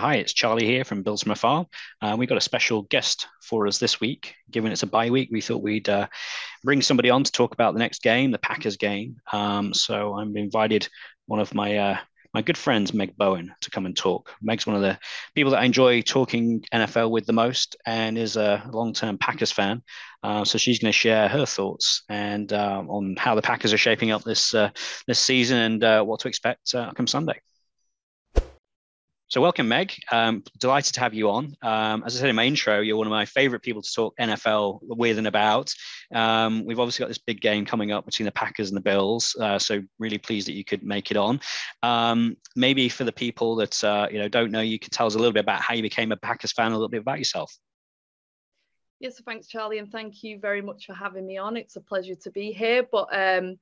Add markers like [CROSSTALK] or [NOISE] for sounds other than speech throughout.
Hi, it's Charlie here from Bills from Afar. Uh, we've got a special guest for us this week. Given it's a bye week, we thought we'd uh, bring somebody on to talk about the next game, the Packers game. Um, so, I've invited one of my uh, my good friends, Meg Bowen, to come and talk. Meg's one of the people that I enjoy talking NFL with the most and is a long term Packers fan. Uh, so she's going to share her thoughts and uh, on how the Packers are shaping up this uh, this season and what to expect come Sunday. So, welcome, Meg. Um, delighted to have you on. Um, as I said in my intro, you're one of my favorite people to talk NFL with and about. Um, we've obviously got this big game coming up between the Packers and the Bills. Uh, so, really pleased that you could make it on. Um, maybe for the people that uh, you know don't know, you could tell us a little bit about how you became a Packers fan, a little bit about yourself. Yes, so thanks, Charlie, and thank you very much for having me on. It's a pleasure to be here. But um,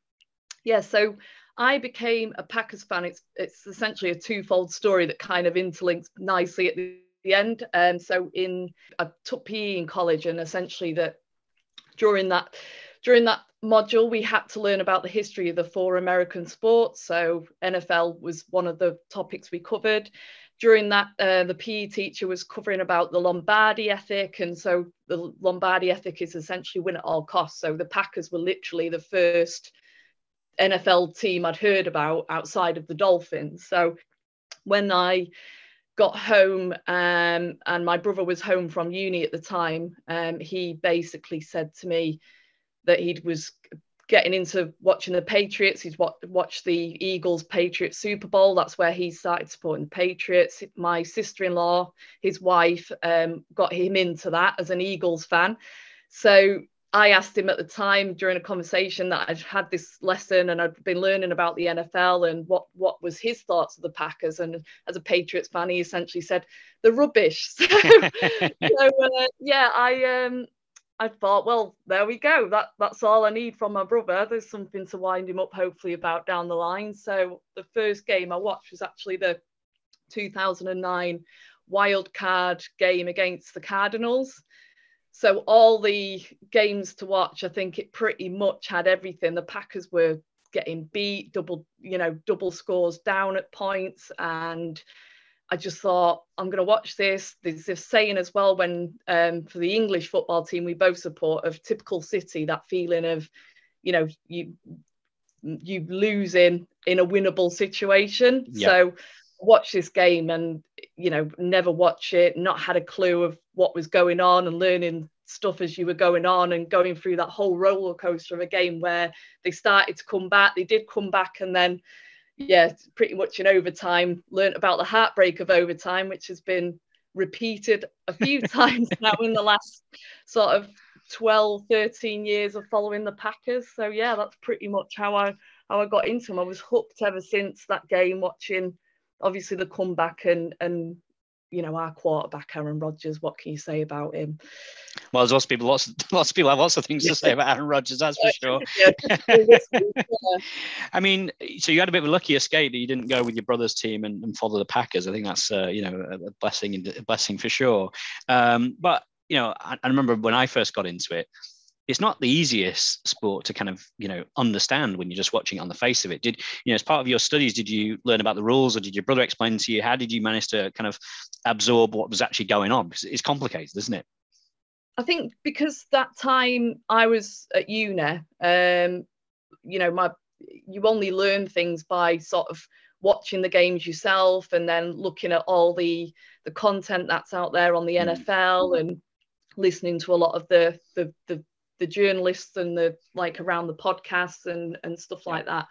yeah, so I became a Packers fan. It's it's essentially a twofold story that kind of interlinks nicely at the, the end. Um, so in I took PE in college, and essentially that during that during that module we had to learn about the history of the four American sports. So NFL was one of the topics we covered. During that, uh, the PE teacher was covering about the Lombardi ethic, and so the Lombardi ethic is essentially win at all costs. So the Packers were literally the first NFL team I'd heard about outside of the Dolphins. So when I got home um, and my brother was home from uni at the time, um, he basically said to me that he was getting into watching the Patriots. He's watched the Eagles Patriots Super Bowl. That's where he started supporting the Patriots. My sister in law, his wife, um, got him into that as an Eagles fan. So I asked him at the time during a conversation that I'd had this lesson and I'd been learning about the NFL and what what was his thoughts of the Packers. And as a Patriots fan, he essentially said the rubbish. [LAUGHS] So, [LAUGHS] so uh, yeah, I um I thought, well, there we go. That that's all I need from my brother. There's something to wind him up, hopefully, about down the line. So the first game I watched was actually the 2009 wild card game against the Cardinals so all the games to watch, I think it pretty much had everything. The Packers were getting beat, double, you know, double scores down at points, and I just thought I'm going to watch this. There's this saying as well when um, for the English football team we both support of typical City, that feeling of, you know, you you losing in a winnable situation. Yeah. So watch this game and you know never watch it not had a clue of what was going on and learning stuff as you were going on and going through that whole roller coaster of a game where they started to come back they did come back and then yeah pretty much in overtime learned about the heartbreak of overtime which has been repeated a few [LAUGHS] times now in the last sort of 12 13 years of following the packers. So yeah that's pretty much how i how i got into them i was hooked ever since that game watching obviously the comeback and and you know our quarterback Aaron Rodgers. What can you say about him? Well, there's lots of people, lots, lots of people have lots of things to say about Aaron Rodgers. That's for sure. [LAUGHS] [LAUGHS] I mean, so you had a bit of a lucky escape that you didn't go with your brother's team and, and follow the Packers. I think that's uh, you know a blessing, a blessing for sure. Um, but you know, I, I remember when I first got into it it's not the easiest sport to kind of you know understand when you're just watching it on the face of it. Did you know as part of your studies did you learn about the rules or did your brother explain to you? How did you manage to kind of absorb what was actually going on? Because it's complicated isn't it? I think because that time i was at uni um you know my you only learn things by sort of watching the games yourself and then looking at all the the content that's out there on the mm. NFL and listening to a lot of the the, the the journalists and the like around the podcasts and and stuff like that.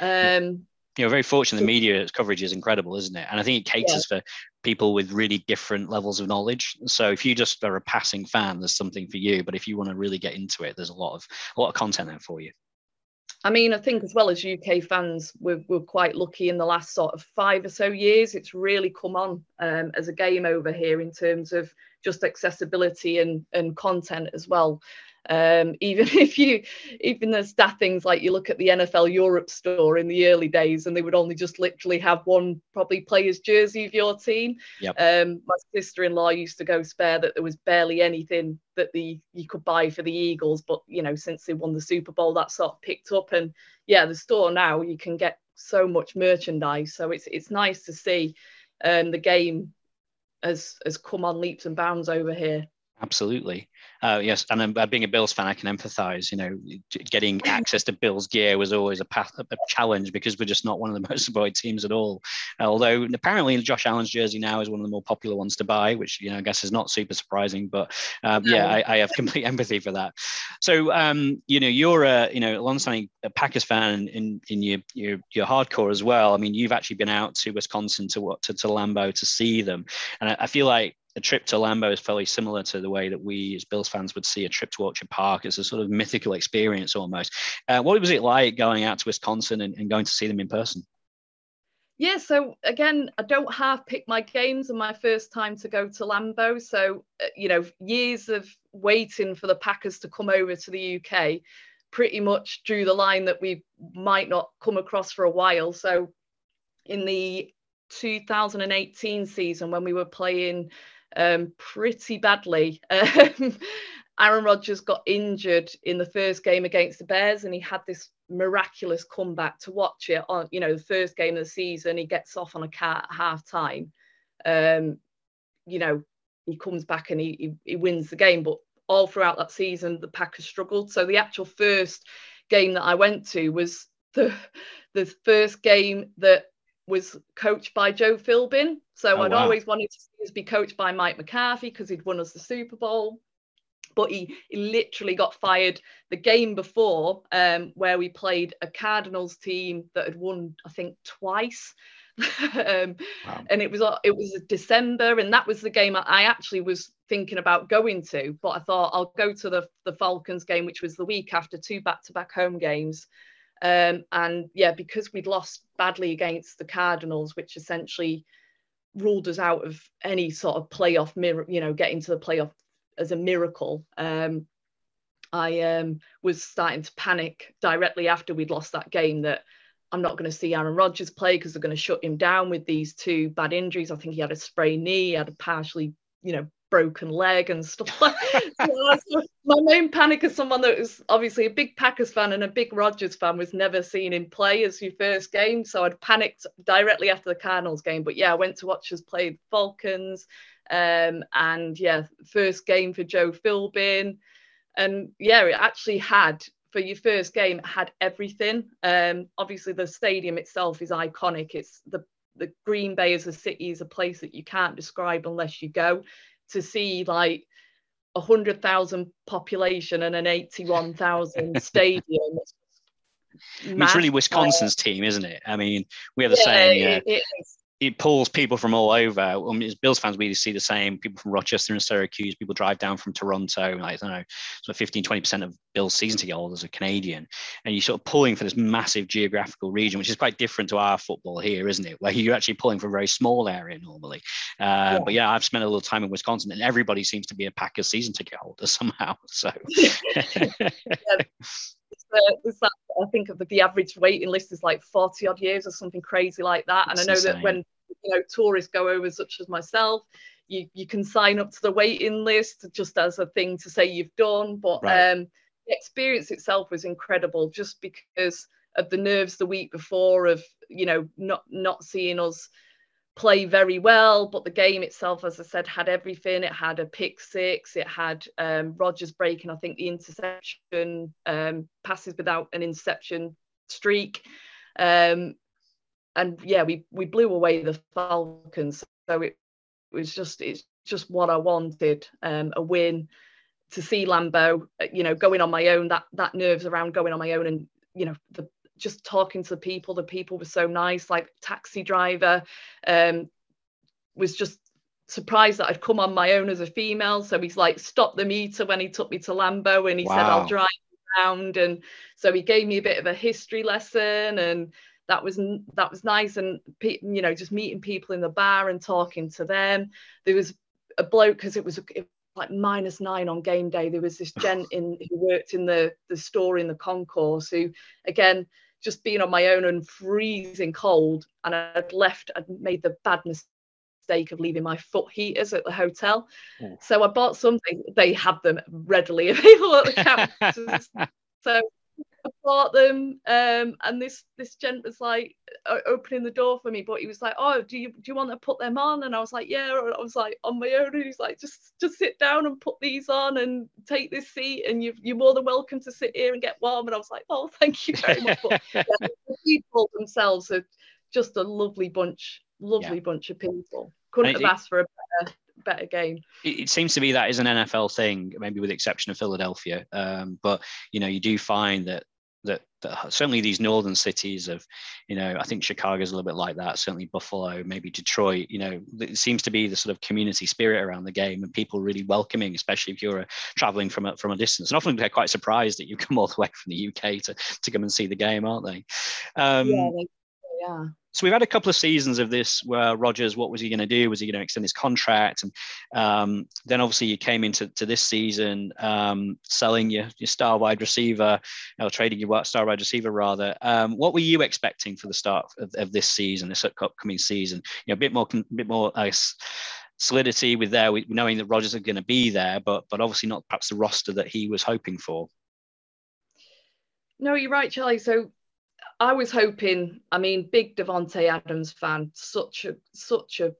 Um, you know, very fortunate. The media coverage is incredible, isn't it? And I think it caters yeah. for people with really different levels of knowledge. So if you just are a passing fan, there's something for you. But if you want to really get into it, there's a lot of a lot of content there for you. I mean, I think as well as UK fans, we're, we're quite lucky in the last sort of five or so years. It's really come on um, as a game over here in terms of just accessibility and, and content as well. Um, [LAUGHS] even if you, even the that things like you look at the NFL Europe store in the early days, and they would only just literally have one probably player's jersey of your team. Yep. Um, my sister-in-law used to go spare that there was barely anything that the you could buy for the Eagles, but you know since they won the Super Bowl, that sort of picked up, and yeah, the store now you can get so much merchandise, so it's it's nice to see um, the game has has come on leaps and bounds over here. Absolutely. Uh, yes, and uh, being a Bills fan, I can empathise. You know, getting access to Bills gear was always a, path, a challenge because we're just not one of the [LAUGHS] most supported teams at all. Although apparently Josh Allen's jersey now is one of the more popular ones to buy, which you know I guess is not super surprising. But um, yeah, I, I, have [LAUGHS] complete empathy for that. So um, you know, you're a you know alongside a Packers fan in in your, your your hardcore as well. I mean, you've actually been out to Wisconsin to what to, to Lambeau to see them, and I, I feel like a trip to Lambeau is fairly similar to the way that we as Bills fans would see a trip to Orchard Park. It's a sort of mythical experience almost. Uh, what was it like going out to Wisconsin and, and, going to see them in person? Yeah, so again, I don't half pick my games and my first time to go to Lambeau. So, uh, you know, years of waiting for the Packers to come over to the UK pretty much drew the line that we might not come across for a while. So, in the 2018 season, when we were playing um, pretty badly. Um, [LAUGHS] Aaron Rodgers got injured in the first game against the Bears, and he had this miraculous comeback to watch it on, you know, the first game of the season. He gets off on a cat at half time. Um, you know, he comes back and he, he, he wins the game. But all throughout that season, the Packers struggled. So the actual first game that I went to was the [LAUGHS] the first game that was coached by Joe Philbin. So oh, I'd wow. always wanted to be coached by Mike McCarthy because he'd won us the Super Bowl. But he, he literally got fired the game before, um, where we played a Cardinals team that had won, I think, twice. [LAUGHS] um, wow. And it was it was December, and that was the game I actually was thinking about going to. But I thought I'll go to the the Falcons game, which was the week after two back to back home games. Um, and yeah, because we'd lost badly against the Cardinals, which essentially ruled us out of any sort of playoff you know, getting to the playoff as a miracle. Um, I um, was starting to panic directly after we'd lost that game that I'm not going to see Aaron Rodgers play because they're going to shut him down with these two bad injuries. I think he had a sprained knee, he had a partially, you know, broken leg and stuff [LAUGHS] so my main panic as someone that was obviously a big Packers fan and a big Rodgers fan was never seen him play as your first game. So I'd panicked directly after the Cardinals game. But yeah, I went to watch us play the Falcons. Um, and yeah, first game for Joe Philbin. And yeah, it actually had for your first game, had everything. Um, obviously the stadium itself is iconic. It's the the Green Bay as a city is a place that you can't describe unless you go to see like a hundred thousand population and an eighty-one thousand [LAUGHS] stadium. I mean, it's really Wisconsin's team, isn't it? I mean, we have the yeah, same. Yeah. It, it pulls people from all over. I mean, as Bills fans, we see the same. People from Rochester and Syracuse, people drive down from Toronto. Like, I don't know, so 15, 20% of Bills season ticket holders are Canadian. And you're sort of pulling for this massive geographical region, which is quite different to our football here, isn't it? Where you're actually pulling for a very small area normally. Uh, yeah. But yeah, I've spent a little time in Wisconsin and everybody seems to be a Packers season ticket holder [LAUGHS] somehow. So. [LAUGHS] yeah. [LAUGHS] that, I think the, the average waiting list is like 40 odd years or something crazy like that. And I know insane. that when you know tourists go over, such as myself, you you can sign up to the waiting list just as a thing to say you've done. But right. um, the experience itself was incredible, just because of the nerves the week before of you know not not seeing us play very well, but the game itself, as I said, had everything. It had a pick six, it had um, Rodgers breaking, I think, the interception, um, passes without an interception streak. Um, and yeah, we we blew away the Falcons. So it, it was just it's just what I wanted, um, a win to see Lambeau, uh, you know, going on my own, that that nerves around going on my own and you know the just talking to the people the people were so nice like taxi driver um, was just surprised that I'd come on my own as a female. So he's like stopped the meter when he took me to Lambeau and he wow. said I'll drive around and so he gave me a bit of a history lesson and that was that was nice. And you know just meeting people in the bar and talking to them. There was a bloke because it was it, like minus nine on game day there was this gent [LAUGHS] in who worked in the the store in the concourse who again just being on my own and freezing cold. And I'd left, I'd made the bad mistake of leaving my foot heaters at the hotel. Mm. So I bought something, they had them readily [LAUGHS] available at the counter. [LAUGHS] so I bought them, um, and this this gent was like opening the door for me, but he was like, "Oh, do you do you want to put them on?" And I was like, "Yeah." And I was like, "On my own." And he's like, "Just just sit down and put these on and take this seat, and you you're more than welcome to sit here and get warm." And I was like, "Oh, thank you very much." But, [LAUGHS] yeah, the people themselves are just a lovely bunch, lovely yeah. bunch of people. Couldn't have asked for a better better game. It, it, seems to be that is an NFL thing, maybe with the exception of Philadelphia. Um, but you know, you do find that certainly these northern cities of, you know, I think Chicago's a little bit like that. Certainly Buffalo, maybe Detroit. You know, it seems to be the sort of community spirit around the game, and people really welcoming, especially if you're uh, traveling from a, from a distance. And often they're quite surprised that you come all the way from the UK to to come and see the game, aren't they? Um, yeah, yeah so we've had a couple of seasons of this where Rodgers, what was he going to do? Was he going to extend his contract? And um, then obviously you came into to this season um, selling your, your star wide receiver, or trading your star wide receiver rather. Um, what were you expecting for the start of, of, this season, this upcoming season? You know, a bit more, a bit more. Uh, solidity with there, knowing that Rodgers are going to be there, but but obviously not perhaps the roster that he was hoping for. No, you're right, Charlie. So I was hoping, I mean, big Davante Adams fan, such a such a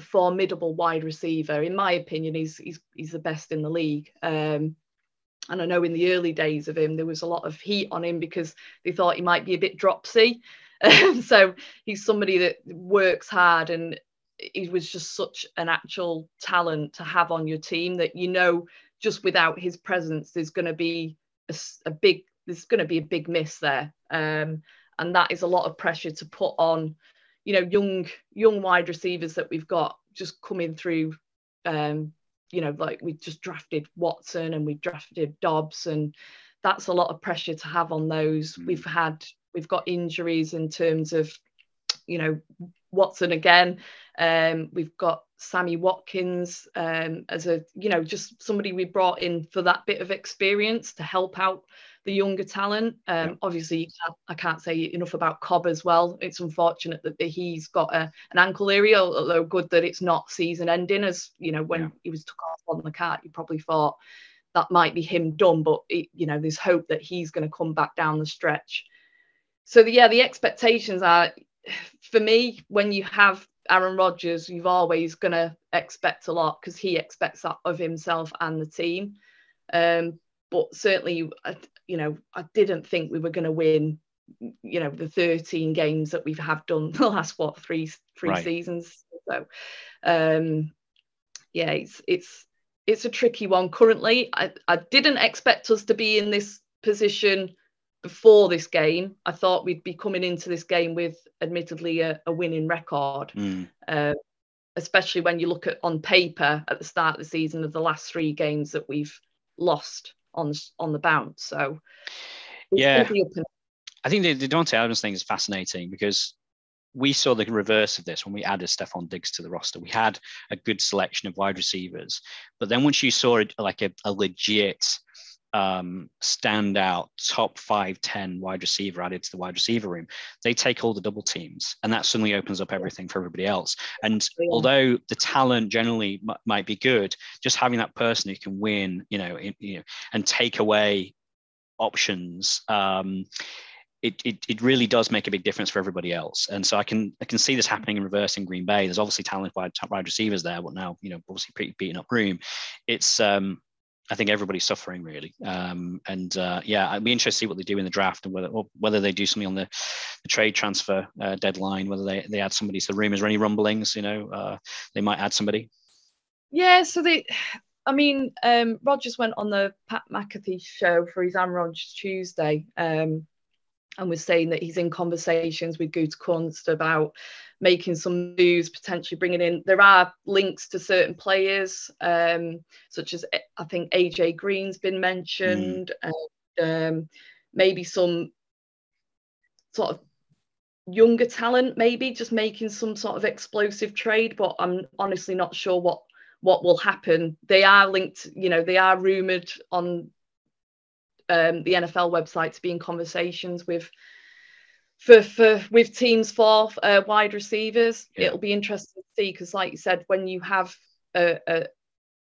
formidable wide receiver. In my opinion, he's he's he's the best in the league. Um, and I know in the early days of him, there was a lot of heat on him because they thought he might be a bit dropsy. [LAUGHS] so he's somebody that works hard and he was just such an actual talent to have on your team that you know just without his presence there's going to be a, a, big there's going to be a big miss there um, and that is a lot of pressure to put on you know young young wide receivers that we've got just coming through um you know like we just drafted Watson and we drafted Doubs and that's a lot of pressure to have on those mm. we've had we've got injuries in terms of you know Watson again um we've got Sammy Watkins um as a you know just somebody we brought in for that bit of experience to help out the younger talent. Um, yeah. Obviously, can't, I can't say enough about Cobb as well. It's unfortunate that he's got a, an ankle area, although good that it's not season ending. As you know, when yeah. he was took off on the cart, you probably thought that might be him done, but it, you know, there's hope that he's going to come back down the stretch. So the, yeah, the expectations are for me when you have Aaron Rodgers, you've always going to expect a lot because he expects that of himself and the team. Um, but certainly, you know, I didn't think we were going to win, you know, the 13 games that we have have done [LAUGHS] the last what three three right. seasons. So, um, yeah, it's it's it's a tricky one currently. I, I didn't expect us to be in this position before this game. I thought we'd be coming into this game with admittedly a, a winning record. Mm. Uh, especially when you look at on paper at the start of the season of the last three games that we've lost on on the bounce. So yeah, I think the, the Davante Adams thing is fascinating because we saw the reverse of this when we added Stefon Diggs to the roster. We had a good selection of wide receivers, but then once you saw it like a, a legit um, standout top five, 10 wide receiver added to the wide receiver room, they take all the double teams. And that suddenly opens up everything for everybody else. And yeah. although the talent generally m- might be good, just having that person who can win, you know, in, you know and take away options. Um, it, it, it really does make a big difference for everybody else. And so I can I can see this happening in reverse in Green Bay. There's obviously talented wide, wide receivers there, but now, you know, obviously pretty beaten up room. It's um I think everybody's suffering really. Um, and uh, yeah, I'd be interested to see what they do in the draft and whether whether they do something on the, the trade transfer uh, deadline, whether they, they add somebody to the. Is there any rumblings? You know, uh, they might add somebody. Yeah, so they, I mean, um, Rodgers went on the Pat McAfee show for his Aaron Tuesday. Um, and was saying that he's in conversations with Gutekunst about making some moves, potentially bringing in. There are links to certain players, um, such as I think AJ Green's been mentioned, mm. and um, maybe some sort of younger talent, maybe just making some sort of explosive trade. But I'm honestly not sure what what will happen. They are linked, you know, they are rumored on um, the NFL website to be in conversations with for for with teams for uh, wide receivers. Yeah. It'll be interesting to see because, like you said, when you have a, a,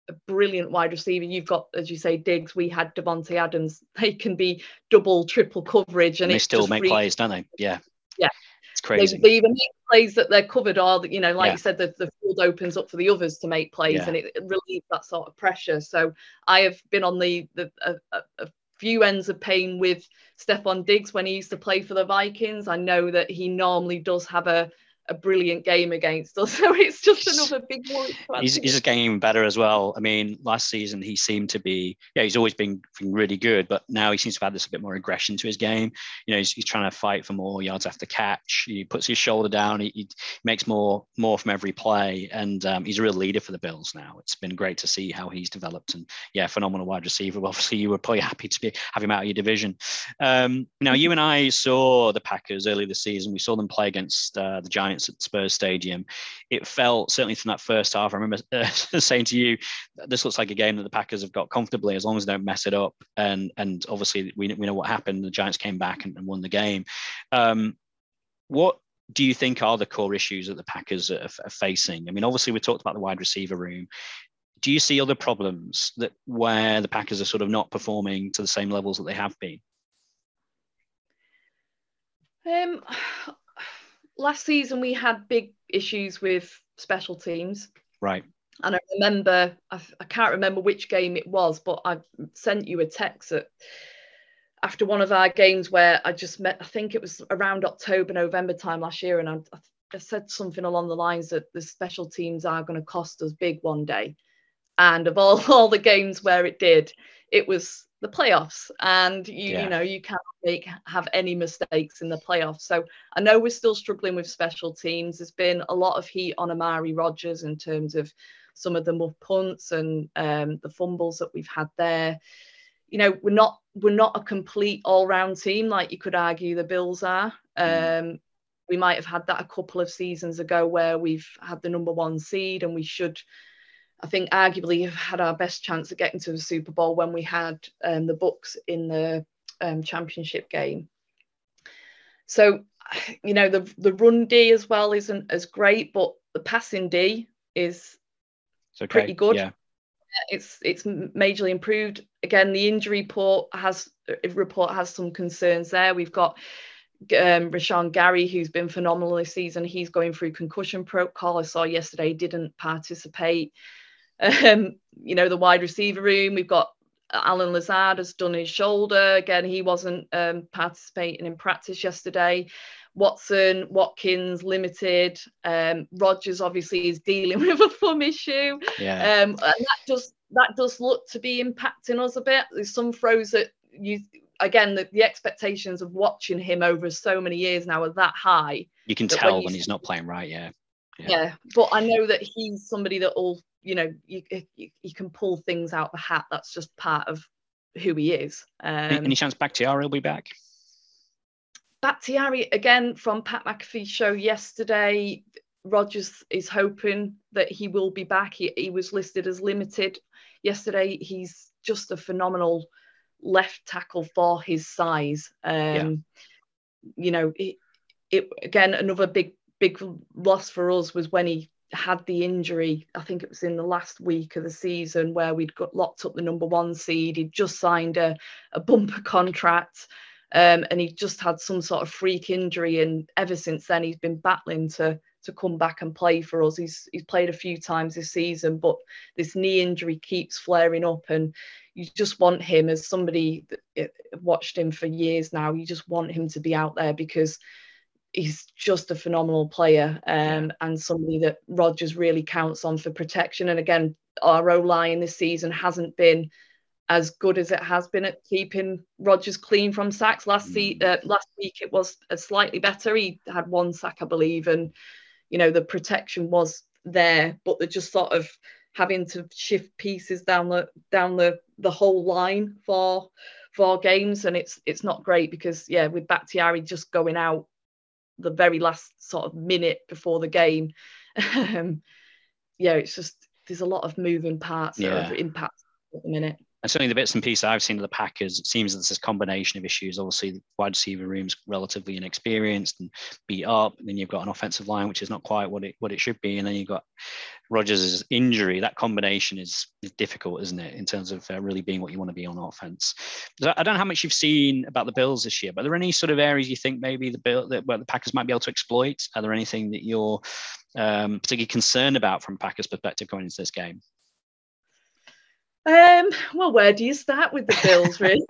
a brilliant wide receiver. You've got, as you say, Diggs. We had Davante Adams. [LAUGHS] They can be double, triple coverage, and, and they still make really, plays, don't they? Yeah. Yeah. It's crazy. They, they, even make plays that they're covered are, that you know, like yeah. you said, the, the field opens up for the others to make plays, yeah. and it, it, relieves that sort of pressure. So I have been on the the a, a few ends of pain with Stefon Diggs when he used to play for the Vikings. I know that he normally does have a a brilliant game against us. [LAUGHS] So it's just another big one. He's, he's just getting better as well. I mean, last season he seemed to be, yeah, he's always been, been really good, but now he seems to have this a bit more aggression to his game. You know, he's, he's trying to fight for more yards after catch. He puts his shoulder down. He, he makes more more from every play, and um, he's a real leader for the Bills now. It's been great to see how he's developed, and yeah, phenomenal wide receiver. [LAUGHS] Obviously, you were probably happy to be have him out of your division. Um, now, you and I saw the Packers early this season. We saw them play against uh, the Giants at Spurs Stadium. It felt certainly from that first half. I remember uh, [LAUGHS] saying to you, "This looks like a game that the Packers have got comfortably as long as they don't mess it up." And and obviously we, we know what happened. The Giants came back and, and won the game. Um, what do you think are the core issues that the Packers are, are, facing? I mean, obviously we talked about the wide receiver room. Do you see other problems that where the Packers are sort of not performing to the same levels that they have been? Um, last season we had big issues with special teams. Right. And I remember, I, I can't remember which game it was, but I sent you a text at, after one of our games where I just met, I think it was around October, November time last year, and I, I said something along the lines that the special teams are going to cost us big one day. And of all, [LAUGHS] all the games where it did, it was the playoffs and you yeah. you know you can't make have any mistakes in the playoffs so i know we're still struggling with special teams there's been a lot of heat on amari rodgers in terms of some of the muff punts and um, the fumbles that we've had there you know we're not we're not a complete all-round team like you could argue the bills are mm. um, we might have had that a couple of seasons ago where we've had the number one seed and we should I think arguably have had our best chance of getting to the Super Bowl when we had um, the Bucs in the um, championship game. So, you know, the the run D as well isn't as great, but the passing D is okay. pretty good. Yeah. It's it's majorly improved. Again, the injury report has report has some concerns there. We've got um, Rashan Gary, who's been phenomenal this season. He's going through concussion protocol. I saw yesterday didn't participate. Um, you know, the wide receiver room, we've got Allen Lazard has done his shoulder. Again, he wasn't um, participating in practice yesterday. Watson, Watkins, limited. Um, Rodgers obviously is dealing [LAUGHS] with a thumb issue. Yeah. Um, and that does that does look to be impacting us a bit. There's some throws that you again the, the expectations of watching him over so many years now are that high. You can tell when, when he's not playing right, yeah. yeah. Yeah, but I know that he's somebody that will you know you, you, you can pull things out of the hat that's just part of who he is. Um, any chance Bakhtiari will be back? Bakhtiari again from Pat McAfee show yesterday Rodgers is hoping that he will be back. He, he was listed as limited. Yesterday he's just a phenomenal left tackle for his size. Um, yeah. you know it, it again another big big loss for us was when he had the injury, I think it was in the last week of the season where we'd got locked up the number one seed. He'd just signed a, a bumper contract um, and he just had some sort of freak injury. And ever since then, he's been battling to to come back and play for us. He's he's played a few times this season, but this knee injury keeps flaring up, and you just want him as somebody that watched him for years now. You just want him to be out there because he's just a phenomenal player um, and somebody that Rodgers really counts on for protection. And again, our O line this season hasn't been as good as it has been at keeping Rodgers clean from sacks. Last, mm. uh, last week it was slightly better. He had one sack, I believe, and you know the protection was there, but they're just sort of having to shift pieces down the down the the whole line for for games, and it's it's not great because yeah, with Bakhtiari just going out the very last sort of minute before the game. [LAUGHS] um, yeah, it's just there's a lot of moving parts yeah. that have impact at the minute. And certainly the bits and pieces I've seen of the Packers, it seems that there's this combination of issues. Obviously, the wide receiver room's relatively inexperienced and beat up. And then you've got an offensive line which is not quite what it what it should be, and then you've got Rodgers' injury. That combination is, difficult, isn't it, in terms of uh, really being what you want to be on offense. I don't know how much you've seen about the Bills this year, but are there any sort of areas you think maybe the Bill that where the Packers might be able to exploit? Are there anything that you're um, particularly concerned about from Packers' perspective going into this game? Um, well, where do you start with the Bills, [LAUGHS] really?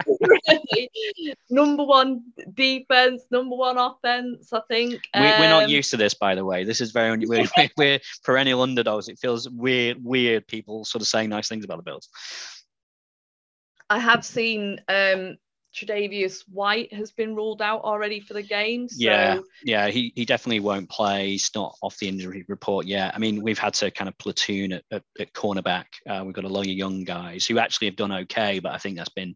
[LAUGHS] number one defense, number one offense, I think. Um, we, are not used to this, by the way. This is very, [LAUGHS] we're, we're perennial underdogs. It feels weird, weird people sort of saying nice things about the Bills. I have seen um, Tre'Davious White has been ruled out already for the game. So. Yeah, yeah, he, he definitely won't play. He's not off the injury report yet. I mean, we've had to kind of platoon at, at, at cornerback. Uh, we've got a lot of young guys who actually have done okay, but I think that's been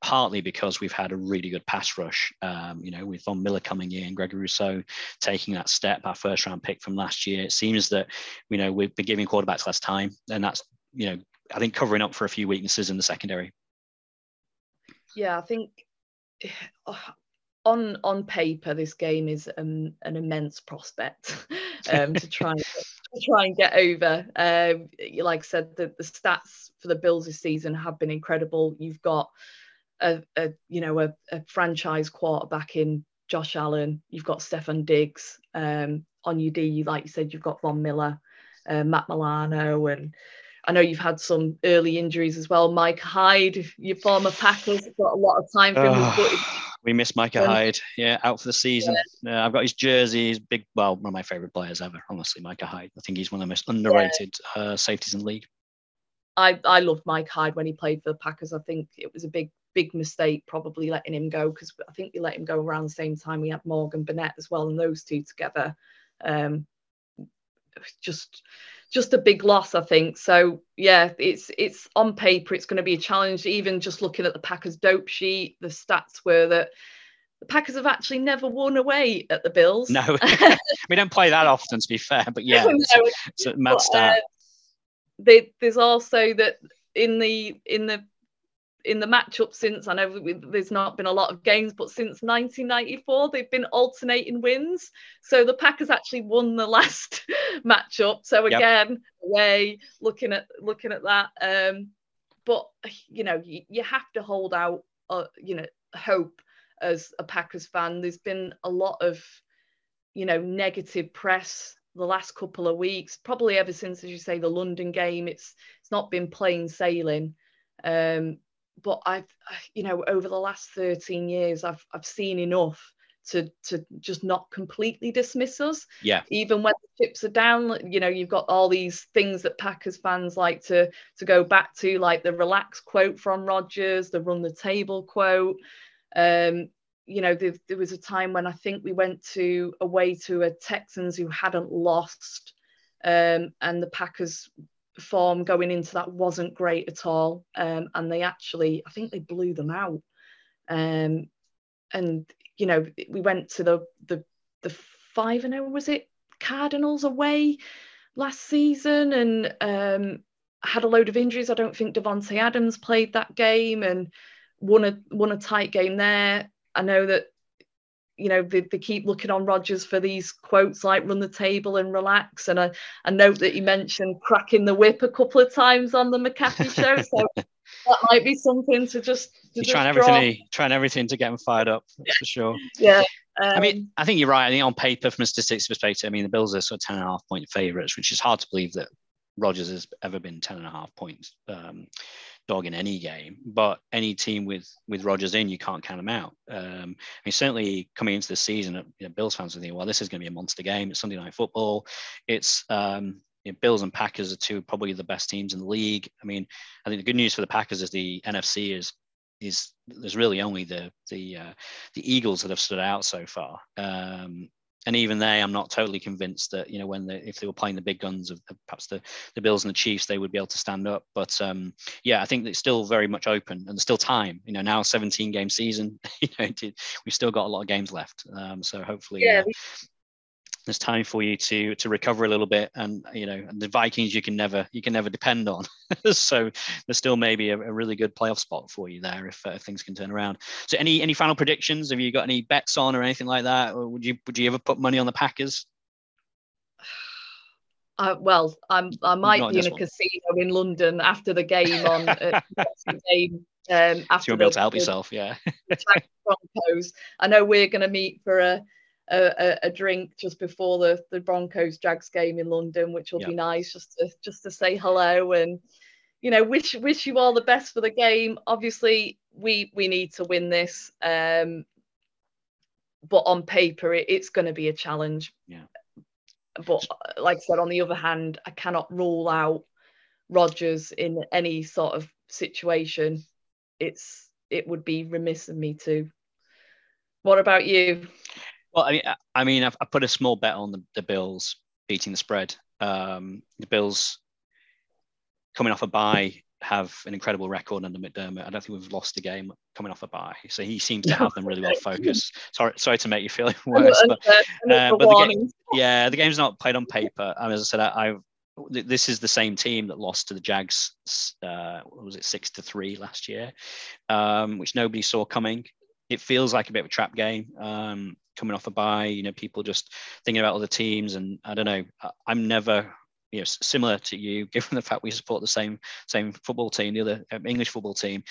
partly because we've had a really good pass rush. Um, you know, with Von Miller coming in, Gregory Rousseau taking that step, our first round pick from last year. It seems that, you know, we've been giving quarterbacks less time, and that's, you know, I think covering up for a few weaknesses in the secondary yeah, I think [SIGHS] on on paper this game is an, an immense prospect [LAUGHS] um, to try and, to try and get over. Um, like I said, the, the stats for the Bills this season have been incredible. You've got a, a you know a, a, franchise quarterback in Josh Allen. You've got Stefon Diggs um, on your D. Like you said, you've got Von Miller, uh, Matt Milano, and I know you've had some early injuries as well. Micah Hyde, your former Packers, got a lot of time for him. Oh, we miss Micah um, Hyde. Yeah, out for the season. Yeah. Uh, I've got his jersey. He's big. Well, one of my favorite players ever. Honestly, Micah Hyde. I think he's one of the most underrated yeah. uh, safeties in the league. I I loved Micah Hyde when he played for the Packers. I think it was a big big mistake probably letting him go because I think we let him go around the same time we had Morgan Burnett as well, and those two together. Um, just just a big loss, I think. So yeah, it's it's on paper it's going to be a challenge. Even just looking at the Packers dope sheet, the stats were that the Packers have actually never won away at the Bills. No, [LAUGHS] [LAUGHS] we don't play that often, to be fair. But yeah, [LAUGHS] no, it's, it's a mad stat. Uh, they, there's also that in the in the in the matchup since I know there's not been a lot of games, but since 1994 they've been alternating wins. So the Packers actually won the [LAUGHS] last matchup. So again, yep. away looking at looking at that. Um, but you know you, you have to hold out, uh, you know, hope as a Packers fan. There's been a lot of you know negative press the last couple of weeks, probably ever since, as you say, the London game. It's it's not been plain sailing. Um, but I've you know over the last 13 years I've I've seen enough to to just not completely dismiss us. Yeah. Even when the chips are down, you know, you've got all these things that Packers fans like to to go back to, like the relax quote from Rodgers, the run the table quote. Um, you know, there, there was a time when I think we went to away to a Texans who hadn't lost, um, and the Packers form going into that wasn't great at all. Um, and they actually, I think they blew them out. Um, and you know, we went to the the the five and zero was it Cardinals away last season, and um, had a load of injuries. I don't think Davante Adams played that game and won a won a tight game there. I know that you know they, they keep looking on Rodgers for these quotes like run the table and relax. And I, I note that you mentioned cracking the whip a couple of times on the McAfee show so [LAUGHS] that might be something to just to You're trying everything trying everything to get them fired up that's for sure. Yeah um, I mean, um, I think you're right. I think on paper, from a statistics perspective, I mean, the Bills are sort of 10 and a half point favourites, which is hard to believe that Rodgers has ever been 10 and a half points um, dog in any game, but any team with with Rodgers in, you can't count them out. Um, I mean, certainly coming into the season, you know, Bills fans are thinking, well, this is going to be a monster game. It's Sunday night football. It's um, you know, Bills and Packers are two probably the best teams in the league. I mean, I think the good news for the Packers is the NFC is is there's really only the the uh, the Eagles that have stood out so far. Um, and even they, I'm not totally convinced that you know when they, if they were playing the big guns of perhaps the, the Bills and the Chiefs, they would be able to stand up. But um, yeah, I think it's still very much open, and there's still time. You know, now 17 game season. [LAUGHS] You know, we've still got a lot of games left. Um, so hopefully, yeah. Uh, there's time for you to to recover a little bit and you know the vikings you can never you can never depend on [LAUGHS] so there's still maybe a, a, really good playoff spot for you there if uh, things can turn around so any any final predictions have you got any bets on or anything like that or would you would you ever put money on the packers uh, well, I'm, I might Not be in, a one. casino in London after the game on uh, [LAUGHS] the game. Um, after so you'll be able to help yourself, yeah. Broncos. I know we're going to meet for a, a, a drink just before the, the Broncos Jags game in London, which will yep. be nice just to just to say hello and you know wish wish you all the best for the game. Obviously, we we need to win this, um, but on paper it, it's going to be a challenge. Yeah but like I said, on the other hand, I cannot rule out Rodgers in any sort of situation. It's it would be remiss of me to. What about you? Well, I mean, I mean, I've, I put a small bet on the, the Bills beating the spread. Um, the Bills coming off a bye have an incredible record under McDermott. I don't think we've lost a game coming off a bye, so he seems to have them really well focused. [LAUGHS] Sorry, sorry to make you feel [LAUGHS] worse, but, uh, but the game, yeah, the game's not played on paper. Mean, as I said, I, I've this is the same team that lost to the Jags. Uh, was it six to three last year, um, which nobody saw coming. It feels like a bit of a trap game um, coming off a bye. You know, people just thinking about other teams, and I don't know. I'm never you know similar to you, [LAUGHS] given the fact we support the same same football team, the other um, English football team.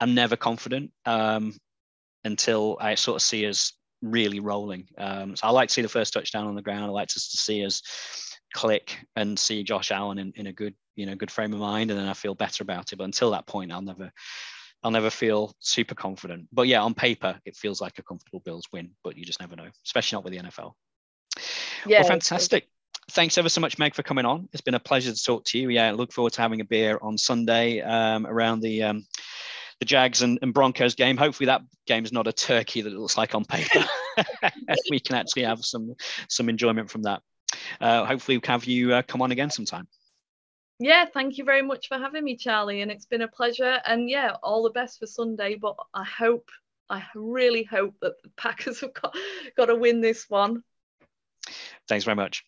I'm never confident um, until I sort of see us really rolling. Um, so I like to see the first touchdown on the ground. I like to, to see us click and see Josh Allen in, in a good you know good frame of mind, and then I feel better about it. But until that point, I'll never. I'll never feel super confident. But yeah, on paper, it feels like a comfortable Bills win, but you just never know, especially not with the NFL. Yeah, well, fantastic thanks ever so much, Meg, for coming on. It's been a pleasure to talk to you. Yeah, I look forward to having a beer on Sunday um, around the um, the Jags and, and, Broncos game. Hopefully, that game is not a turkey that it looks like on paper. [LAUGHS] we can actually have some some enjoyment from that. Uh, hopefully, we'll have you uh, come on again sometime. Yeah, thank you very much for having me, Charlie, and it's been a pleasure. And yeah, all the best for Sunday. But I hope, I really hope that the Packers [LAUGHS] have got got to win this one. Thanks very much.